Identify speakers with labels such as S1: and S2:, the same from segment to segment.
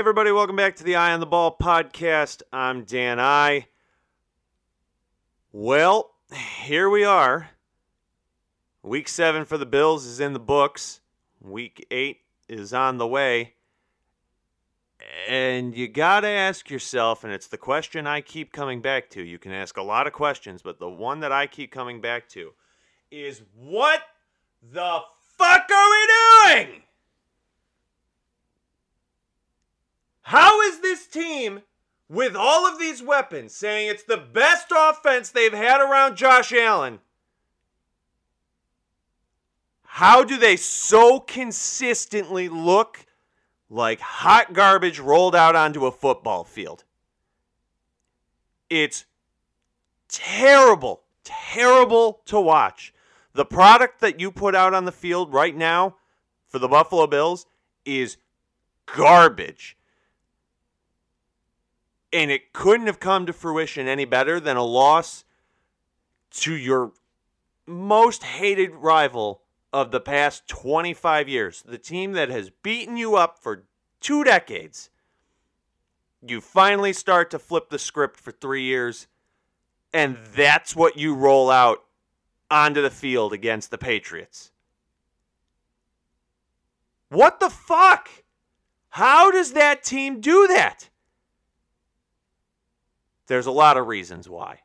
S1: everybody, welcome back to the Eye on the Ball podcast. I'm Dan I. Well, here we are. Week seven for the Bills is in the books. Week eight is on the way. And you got to ask yourself, and it's the question I keep coming back to. You can ask a lot of questions, but the one that I keep coming back to is what the fuck are we doing? How is this team, with all of these weapons, saying it's the best offense they've had around Josh Allen? How do they so consistently look like hot garbage rolled out onto a football field? It's terrible, terrible to watch. The product that you put out on the field right now for the Buffalo Bills is garbage. And it couldn't have come to fruition any better than a loss to your most hated rival of the past 25 years, the team that has beaten you up for two decades. You finally start to flip the script for three years, and that's what you roll out onto the field against the Patriots. What the fuck? How does that team do that? There's a lot of reasons why.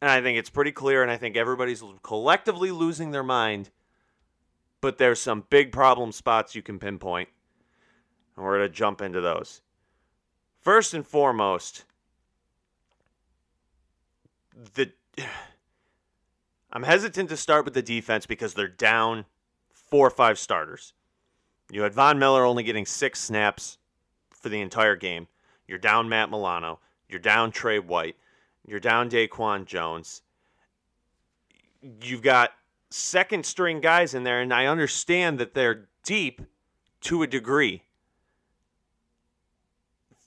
S1: And I think it's pretty clear, and I think everybody's collectively losing their mind. But there's some big problem spots you can pinpoint. And we're going to jump into those. First and foremost, the I'm hesitant to start with the defense because they're down four or five starters. You had Von Miller only getting six snaps for the entire game. You're down Matt Milano. You're down Tre White. You're down DaQuan Jones. You've got second string guys in there, and I understand that they're deep to a degree.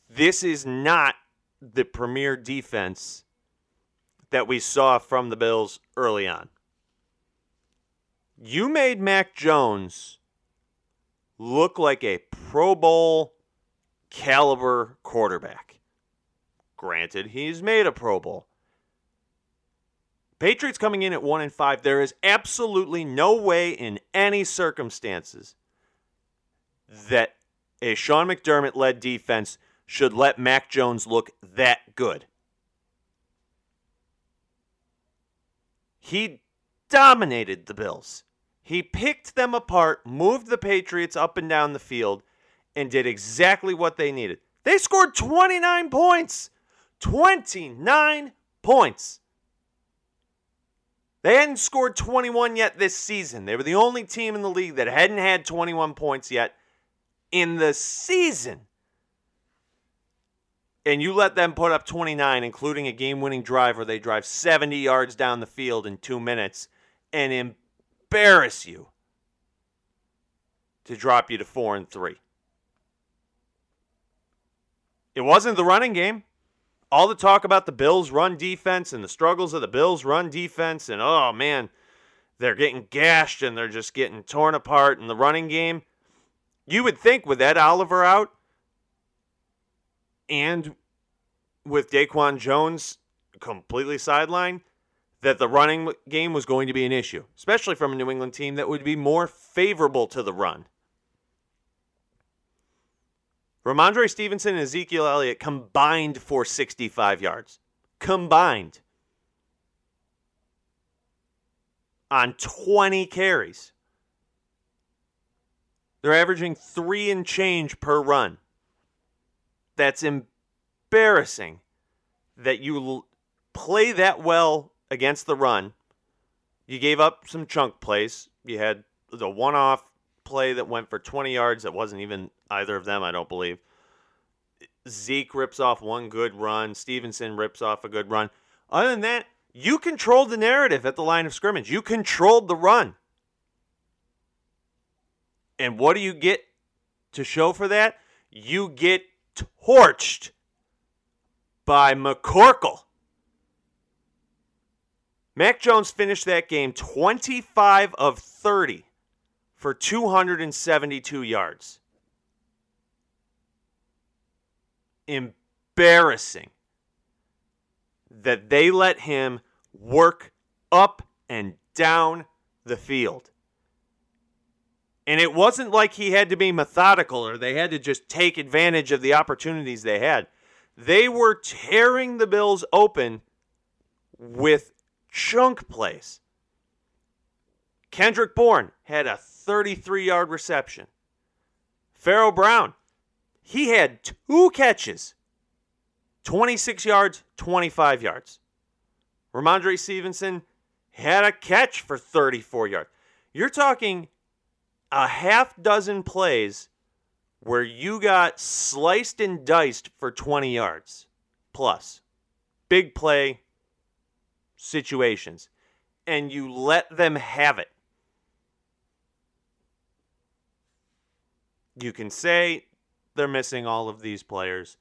S1: This is not the premier defense that we saw from the Bills early on. You made Mac Jones look like a Pro Bowl caliber quarterback. Granted, he's made a Pro Bowl. Patriots coming in at 1 and 5, there is absolutely no way in any circumstances that a Sean McDermott led defense should let Mac Jones look that good. He dominated the Bills. He picked them apart, moved the Patriots up and down the field, and did exactly what they needed. They scored 29 points. 29 points. They hadn't scored 21 yet this season. They were the only team in the league that hadn't had 21 points yet in the season. And you let them put up 29, including a game winning drive where they drive 70 yards down the field in two minutes and embarrass you to drop you to four and three. It wasn't the running game all the talk about the Bills' run defense and the struggles of the Bills' run defense, and oh man, they're getting gashed and they're just getting torn apart in the running game. You would think with Ed Oliver out and with DaQuan Jones completely sidelined, that the running game was going to be an issue, especially from a New England team that would be more favorable to the run. Rhamondre Stevenson and Ezekiel Elliott combined for 65 yards. Combined. On 20 carries. They're averaging three and change per run. That's embarrassing that you play that well against the run. You gave up some chunk plays. You had the one off play that went for 20 yards that wasn't even either of them, I don't believe. Zeke rips off one good run. Stevenson rips off a good run. Other than that, you controlled the narrative at the line of scrimmage. You controlled the run. And what do you get to show for that? You get torched by McCorkle. Mac Jones finished that game 25 of 30 for 272 yards. Embarrassing that they let him work up and down the field. And it wasn't like he had to be methodical or they had to just take advantage of the opportunities they had. They were tearing the Bills open with chunk plays. Kendrick Bourne had a 33 yard reception. Pharaoh Brown, he had two catches 26 yards, 25 yards. Rhamondre Stevenson had a catch for 34 yards. You're talking a half dozen plays where you got sliced and diced for 20 yards plus. Big play situations. And you let them have it. You can say they're missing all of these players.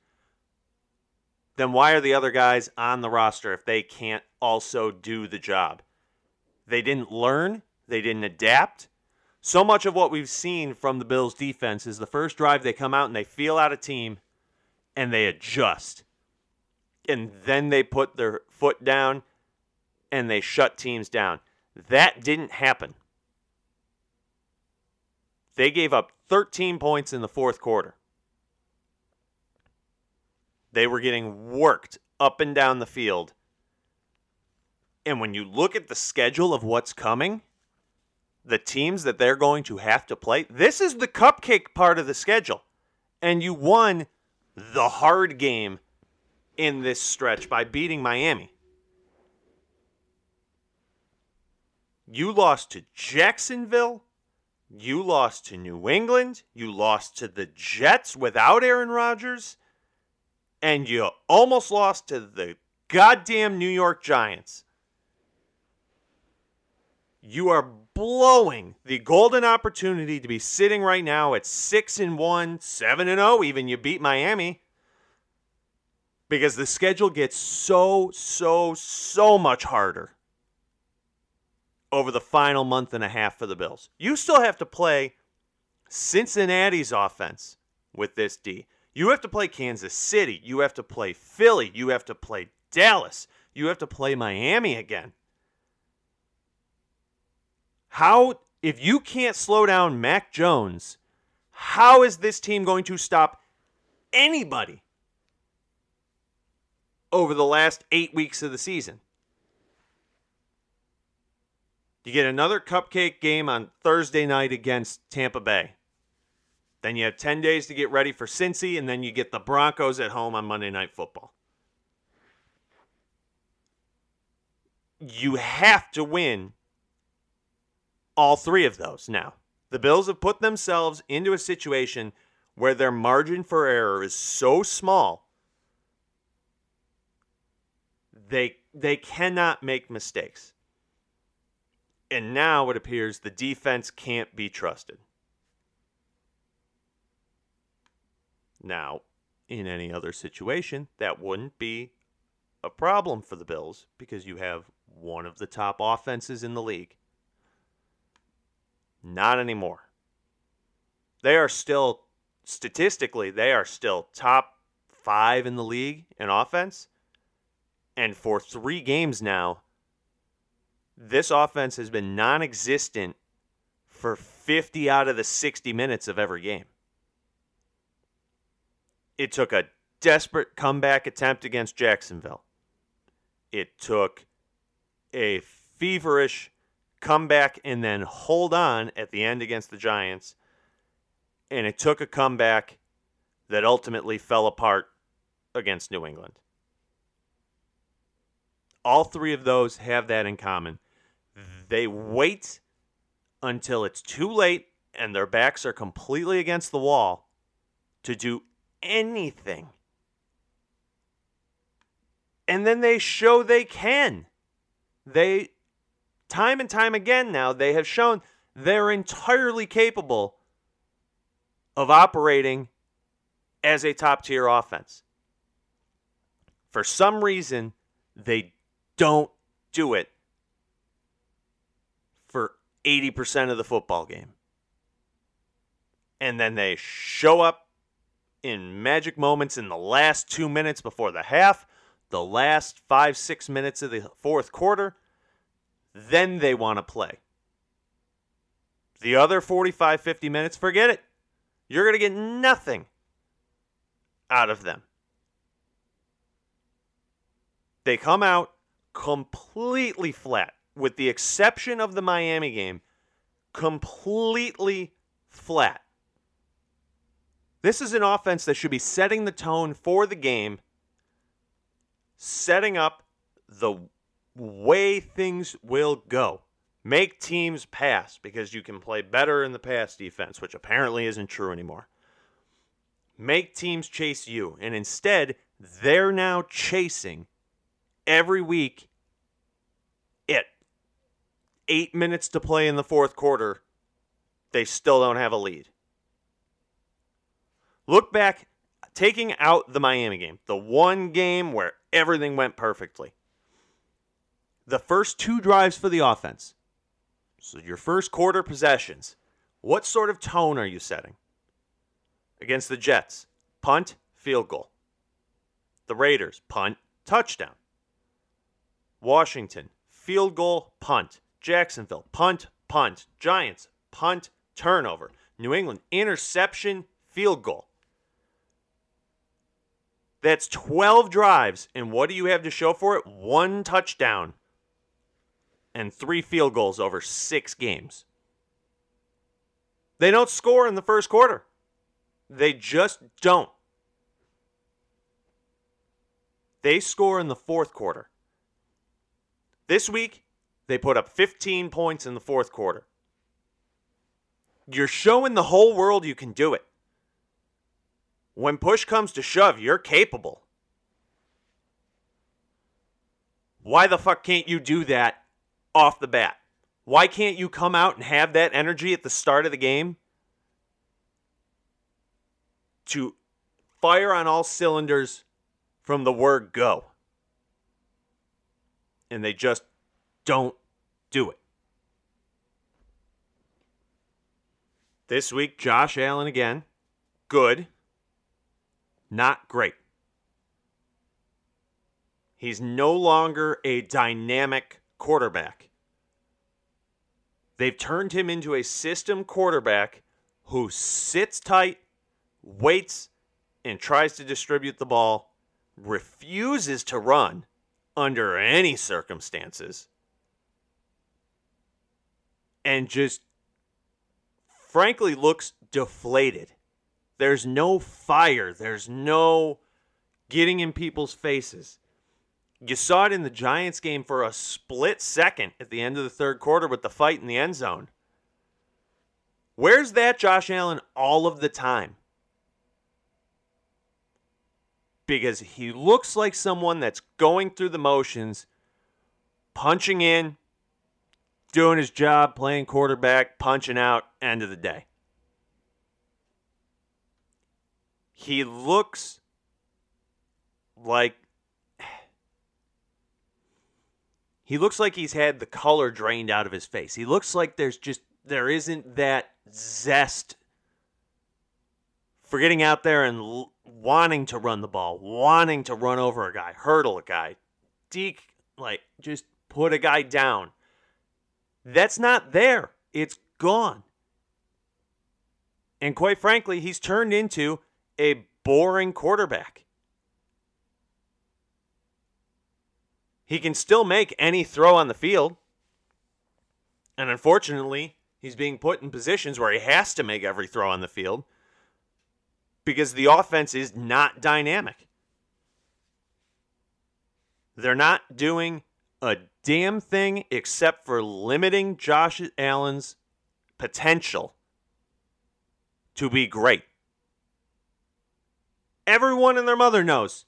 S1: Then why are the other guys on the roster if they can't also do the job? They didn't learn, they didn't adapt. So much of what we've seen from the Bills defense is the first drive they come out and they feel out a team and they adjust. And then they put their foot down and they shut teams down. That didn't happen. They gave up 13 points in the fourth quarter. They were getting worked up and down the field. And when you look at the schedule of what's coming, the teams that they're going to have to play, this is the cupcake part of the schedule. And you won the hard game in this stretch by beating Miami. You lost to Jacksonville. You lost to New England. You lost to the Jets without Aaron Rodgers. And you almost lost to the goddamn New York Giants. You are blowing the golden opportunity to be sitting right now at 6 and 1, 7 and 0 even you beat Miami. Because the schedule gets so so so much harder over the final month and a half for the Bills. You still have to play Cincinnati's offense with this D. You have to play Kansas City. You have to play Philly. You have to play Dallas. You have to play Miami again. How, if you can't slow down Mac Jones, how is this team going to stop anybody over the last eight weeks of the season? You get another cupcake game on Thursday night against Tampa Bay. Then you have 10 days to get ready for Cincy, and then you get the Broncos at home on Monday Night Football. You have to win all three of those now. The Bills have put themselves into a situation where their margin for error is so small they they cannot make mistakes. And now it appears the defense can't be trusted. Now, in any other situation, that wouldn't be a problem for the Bills because you have one of the top offenses in the league. Not anymore. They are still, statistically, they are still top five in the league in offense. And for three games now, this offense has been non existent for 50 out of the 60 minutes of every game. It took a desperate comeback attempt against Jacksonville. It took a feverish comeback and then hold on at the end against the Giants. And it took a comeback that ultimately fell apart against New England. All three of those have that in common. They wait until it's too late and their backs are completely against the wall to do anything. And then they show they can. They, time and time again now, they have shown they're entirely capable of operating as a top tier offense. For some reason, they don't do it for 80% of the football game. And then they show up in magic moments in the last two minutes before the half, the last five, six minutes of the fourth quarter. Then they want to play. The other 45, 50 minutes, forget it. You're going to get nothing out of them. They come out completely flat, with the exception of the Miami game, completely flat. This is an offense that should be setting the tone for the game, setting up the way things will go. Make teams pass because you can play better in the pass defense, which apparently isn't true anymore. Make teams chase you. And instead, they're now chasing every week it. Eight minutes to play in the fourth quarter. They still don't have a lead. Look back, taking out the Miami game, the one game where everything went perfectly. The first two drives for the offense. So, your first quarter possessions. What sort of tone are you setting? Against the Jets, punt, field goal. The Raiders, punt, touchdown. Washington, field goal, punt. Jacksonville, punt, punt. Giants, punt, turnover. New England, interception, field goal. That's 12 drives. And what do you have to show for it? One touchdown and three field goals over six games. They don't score in the first quarter. They just don't. They score in the fourth quarter. This week, they put up 15 points in the fourth quarter. You're showing the whole world you can do it. When push comes to shove, you're capable. Why the fuck can't you do that off the bat? Why can't you come out and have that energy at the start of the game to fire on all cylinders from the word go? And they just don't do it. This week, Josh Allen again. Good. Not great. He's no longer a dynamic quarterback. They've turned him into a system quarterback who sits tight, waits, and tries to distribute the ball, refuses to run under any circumstances, and just frankly looks deflated. There's no fire. There's no getting in people's faces. You saw it in the Giants game for a split second at the end of the third quarter with the fight in the end zone. Where's that Josh Allen all of the time? Because he looks like someone that's going through the motions, punching in, doing his job, playing quarterback, punching out, end of the day. He looks like he looks like he's had the color drained out of his face. He looks like there's just there isn't that zest for getting out there and l- wanting to run the ball, wanting to run over a guy, hurdle a guy, deke like just put a guy down. That's not there. It's gone. And quite frankly, he's turned into a boring quarterback. He can still make any throw on the field. And unfortunately, he's being put in positions where he has to make every throw on the field because the offense is not dynamic. They're not doing a damn thing except for limiting Josh Allen's potential to be great. Everyone and their mother knows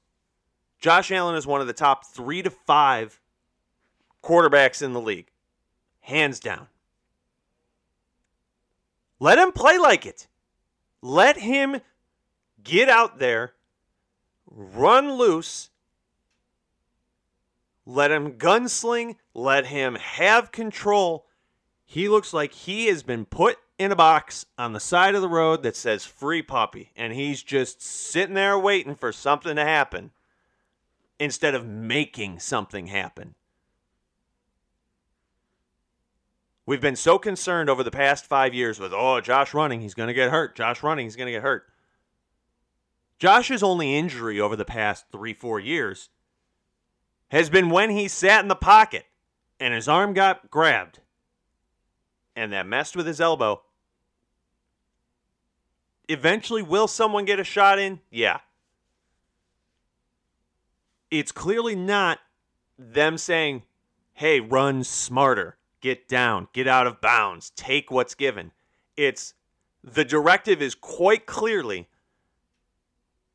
S1: Josh Allen is one of the top three to five quarterbacks in the league. Hands down. Let him play like it. Let him get out there, run loose, let him gunsling, let him have control. He looks like he has been put in a box on the side of the road that says free puppy, and he's just sitting there waiting for something to happen instead of making something happen. We've been so concerned over the past five years with, oh, Josh running, he's going to get hurt. Josh running, he's going to get hurt. Josh's only injury over the past three, four years has been when he sat in the pocket and his arm got grabbed and that messed with his elbow. Eventually, will someone get a shot in? Yeah. It's clearly not them saying, hey, run smarter get down, get out of bounds, take what's given. It's the directive is quite clearly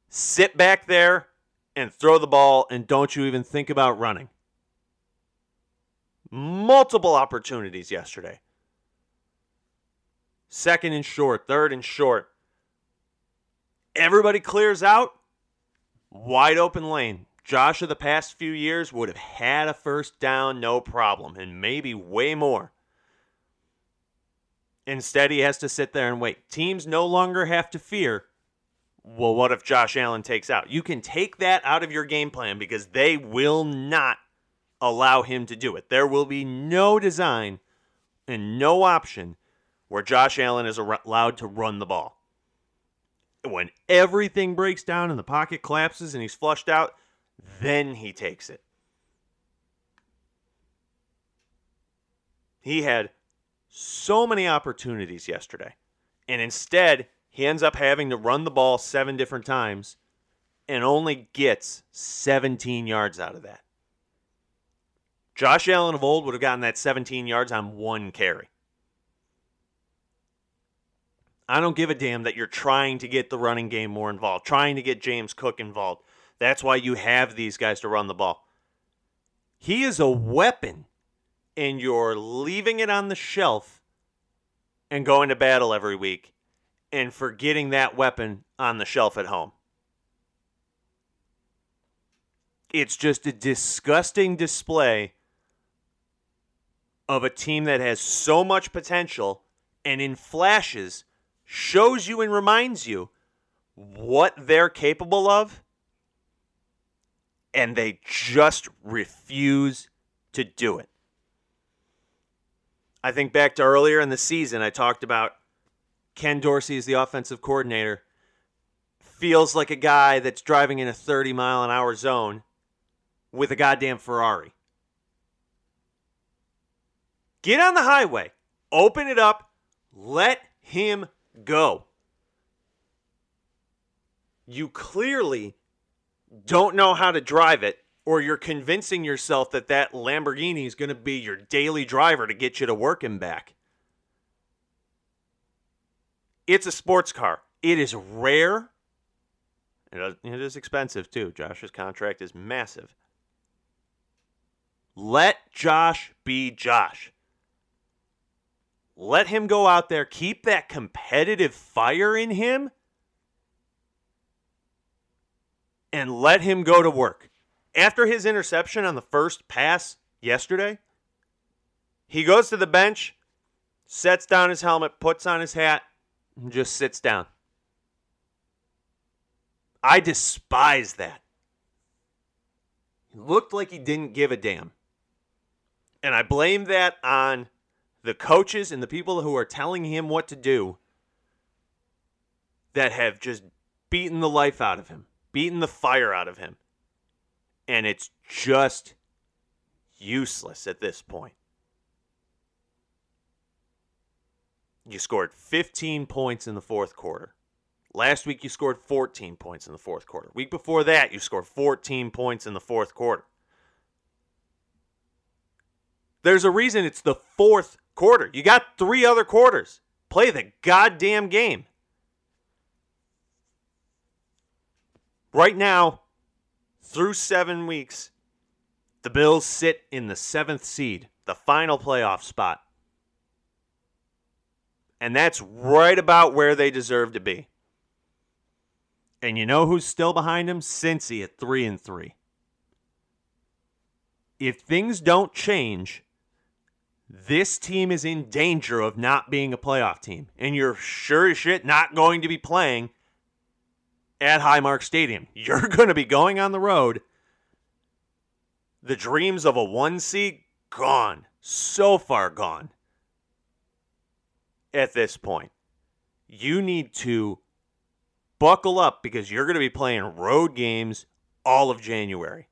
S1: sit back there and throw the ball and don't you even think about running. Multiple opportunities yesterday. Second and short, third and short. Everybody clears out. Wide open lane. Josh of the past few years would have had a first down no problem, and maybe way more. Instead, he has to sit there and wait. Teams no longer have to fear, well, what if Josh Allen takes out? You can take that out of your game plan because they will not allow him to do it. There will be no design and no option where Josh Allen is allowed to run the ball. When everything breaks down and the pocket collapses and he's flushed out, then he takes it. He had so many opportunities yesterday. And instead, he ends up having to run the ball seven different times and only gets 17 yards out of that. Josh Allen of old would have gotten that 17 yards on one carry. I don't give a damn that you're trying to get the running game more involved, trying to get James Cook involved. That's why you have these guys to run the ball. He is a weapon, and you're leaving it on the shelf and going to battle every week and forgetting that weapon on the shelf at home. It's just a disgusting display of a team that has so much potential and in flashes shows you and reminds you what they're capable of and they just refuse to do it. I think back to earlier in the season, I talked about Ken Dorsey as the offensive coordinator. Feels like a guy that's driving in a 30 mile an hour zone with a goddamn Ferrari. Get on the highway, open it up, let him go. You clearly don't know how to drive it, or you're convincing yourself that that Lamborghini is going to be your daily driver to get you to work and back. It's a sports car. It is rare. It is expensive too. Josh's contract is massive. Let Josh be Josh. Let him go out there, keep that competitive fire in him and let him go to work. After his interception on the first pass yesterday, he goes to the bench, sets down his helmet, puts on his hat, and just sits down. I despise that. He looked like he didn't give a damn. And I blame that on the coaches and the people who are telling him what to do that have just beaten the life out of him beaten the fire out of him. And it's just useless at this point. You scored 15 points in the fourth quarter. Last week, you scored 14 points in the fourth quarter. Week before that, you scored 14 points in the fourth quarter. There's a reason it's the fourth quarter. You got three other quarters. Play the goddamn game. Right now, through seven weeks, the Bills sit in the seventh seed, the final playoff spot. And that's right about where they deserve to be. And you know who's still behind them? Cincy at three and three. If things don't change, this team is in danger of not being a playoff team. And you're sure as shit not going to be playing at Highmark Stadium. You're going to be going on the road. The dreams of a one seed gone. So far gone at this point. You need to buckle up because you're going to be playing road games all of January.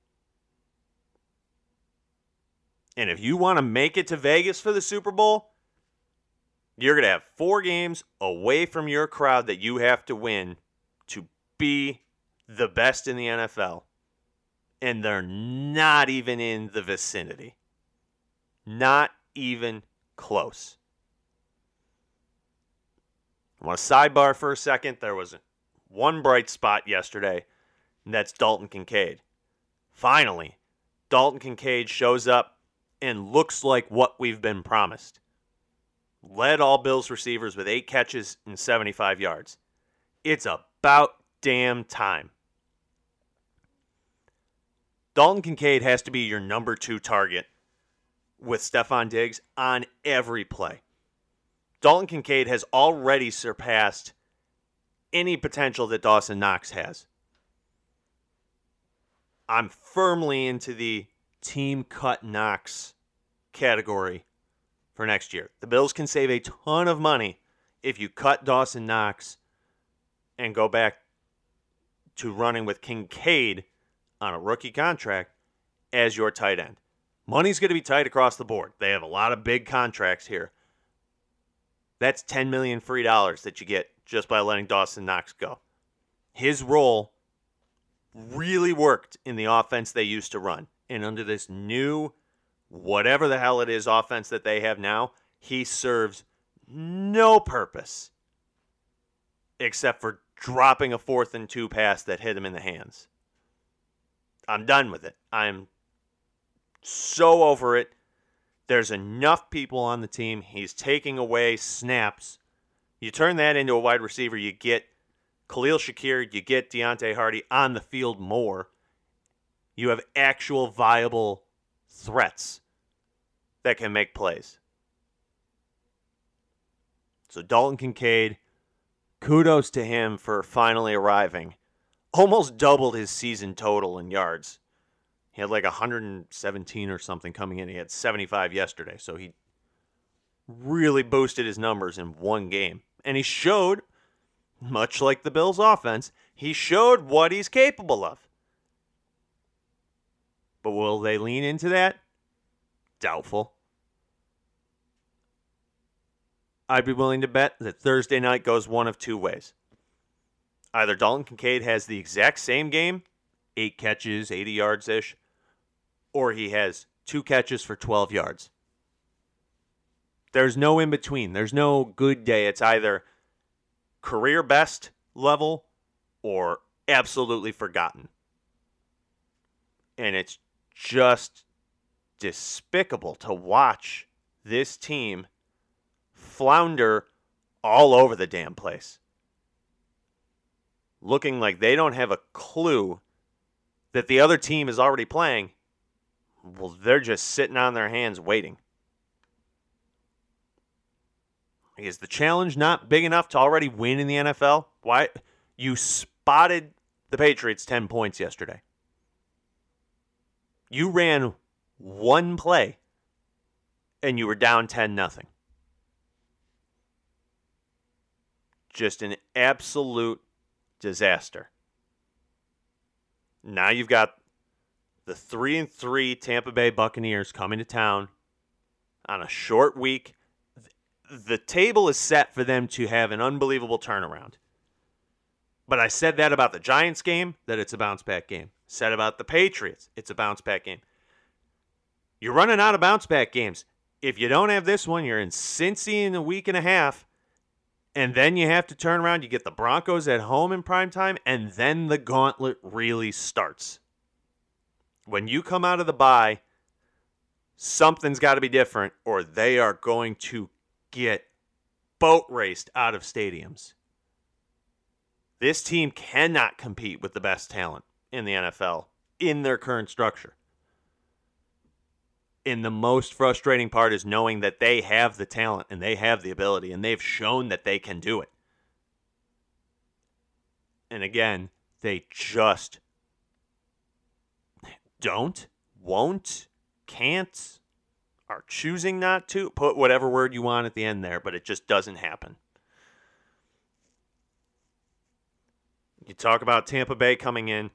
S1: And if you want to make it to Vegas for the Super Bowl, you're going to have four games away from your crowd that you have to win to be the best in the NFL. And they're not even in the vicinity. Not even close. I want to sidebar for a second. There was one bright spot yesterday, and that's Dalton Kincaid. Finally, Dalton Kincaid shows up and looks like what we've been promised. Led all Bills receivers with eight catches and 75 yards. It's about damn time. Dalton Kincaid has to be your number two target with Stefon Diggs on every play. Dalton Kincaid has already surpassed any potential that Dawson Knox has. I'm firmly into the team cut Knox category for next year. The Bills can save a ton of money if you cut Dawson Knox and go back to running with Kincaid on a rookie contract as your tight end. Money's going to be tight across the board. They have a lot of big contracts here. That's 10 million free dollars that you get just by letting Dawson Knox go. His role really worked in the offense they used to run. And under this new, whatever the hell it is, offense that they have now, he serves no purpose except for dropping a fourth and two pass that hit him in the hands. I'm done with it. I'm so over it. There's enough people on the team. He's taking away snaps. You turn that into a wide receiver, you get Khalil Shakir, you get Deonte Harty on the field more. You have actual viable threats that can make plays. So Dalton Kincaid, kudos to him for finally arriving. Almost doubled his season total in yards. He had like 117 or something coming in. He had 75 yesterday. So he really boosted his numbers in one game. And he showed, much like the Bills' offense, he showed what he's capable of. But will they lean into that? Doubtful. I'd be willing to bet that Thursday night goes one of two ways. Either Dalton Kincaid has the exact same game, eight catches, 80 yards ish, or he has two catches for 12 yards. There's no in between. There's no good day. It's either career best level or absolutely forgotten. And it's just despicable to watch this team flounder all over the damn place. Looking like they don't have a clue that the other team is already playing well, they're just sitting on their hands waiting. Is the challenge not big enough to already win in the NFL? Why you spotted the Patriots 10 points yesterday. You ran one play and you were down 10 nothing. Just an absolute disaster. Now you've got the three and three Tampa Bay Buccaneers coming to town on a short week. The table is set for them to have an unbelievable turnaround. But I said that about the Giants game, that it's a bounce back game. Said about the Patriots, it's a bounce back game. You're running out of bounce back games. If you don't have this one, you're in Cincy in a week and a half. And then you have to turn around. You get the Broncos at home in prime time, and then the gauntlet really starts when you come out of the bye, something's got to be different, or they are going to get boat raced out of stadiums. This team cannot compete with the best talent in the NFL in their current structure. And the most frustrating part is knowing that they have the talent and they have the ability and they've shown that they can do it. And again, they just don't, won't, can't, are choosing not to. Put whatever word you want at the end there, but it just doesn't happen. You talk about Tampa Bay coming in.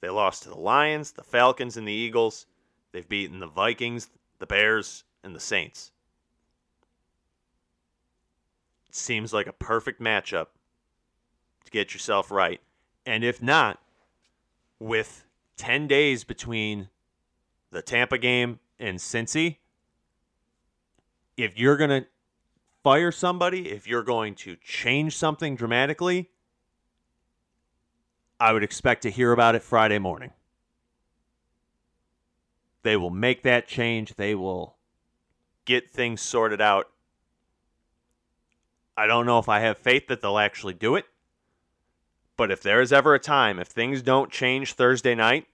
S1: They lost to the Lions, the Falcons, and the Eagles. They've beaten the Vikings, the Bears, and the Saints. It seems like a perfect matchup to get yourself right. And if not, with 10 days between the Tampa game and Cincy, if you're going to fire somebody, if you're going to change something dramatically, I would expect to hear about it Friday morning. They will make that change. They will get things sorted out. I don't know if I have faith that they'll actually do it. But if there is ever a time, if things don't change Thursday night,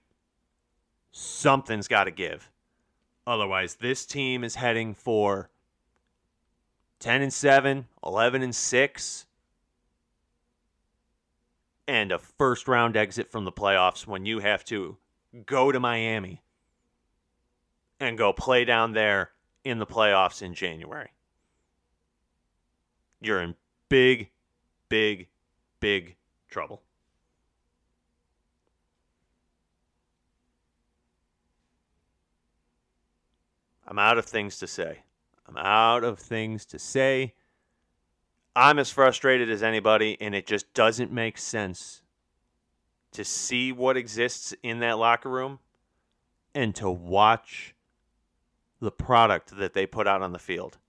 S1: something's got to give. Otherwise, this team is heading for 10 and 7, 11 and 6, and a first round exit from the playoffs when you have to go to Miami and go play down there in the playoffs in January. You're in big, big, big trouble. I'm out of things to say. I'm out of things to say. I'm as frustrated as anybody, and it just doesn't make sense to see what exists in that locker room and to watch the product that they put out on the field.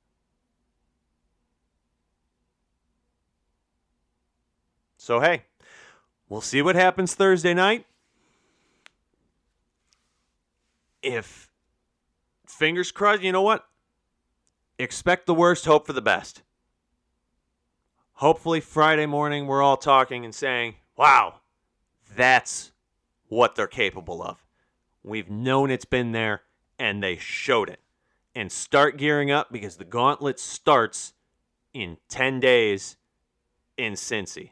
S1: So, hey, we'll see what happens Thursday night. If, fingers crossed, you know what? Expect the worst, hope for the best. Hopefully, Friday morning, we're all talking and saying, wow, that's what they're capable of. We've known it's been there and they showed it. And start gearing up because the gauntlet starts in 10 days in Cincy.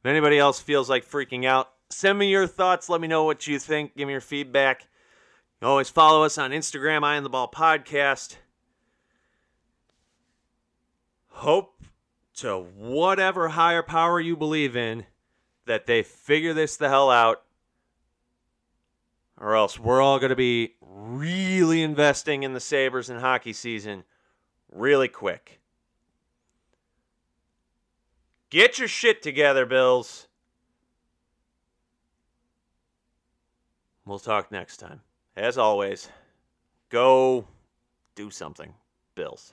S1: If anybody else feels like freaking out, send me your thoughts. Let me know what you think. Give me your feedback. Always follow us on Instagram, Eye on the Ball Podcast. Hope to whatever higher power you believe in that they figure this the hell out, or else we're all going to be really investing in the Sabres and hockey season really quick. Get your shit together, Bills. We'll talk next time. As always, go do something, Bills.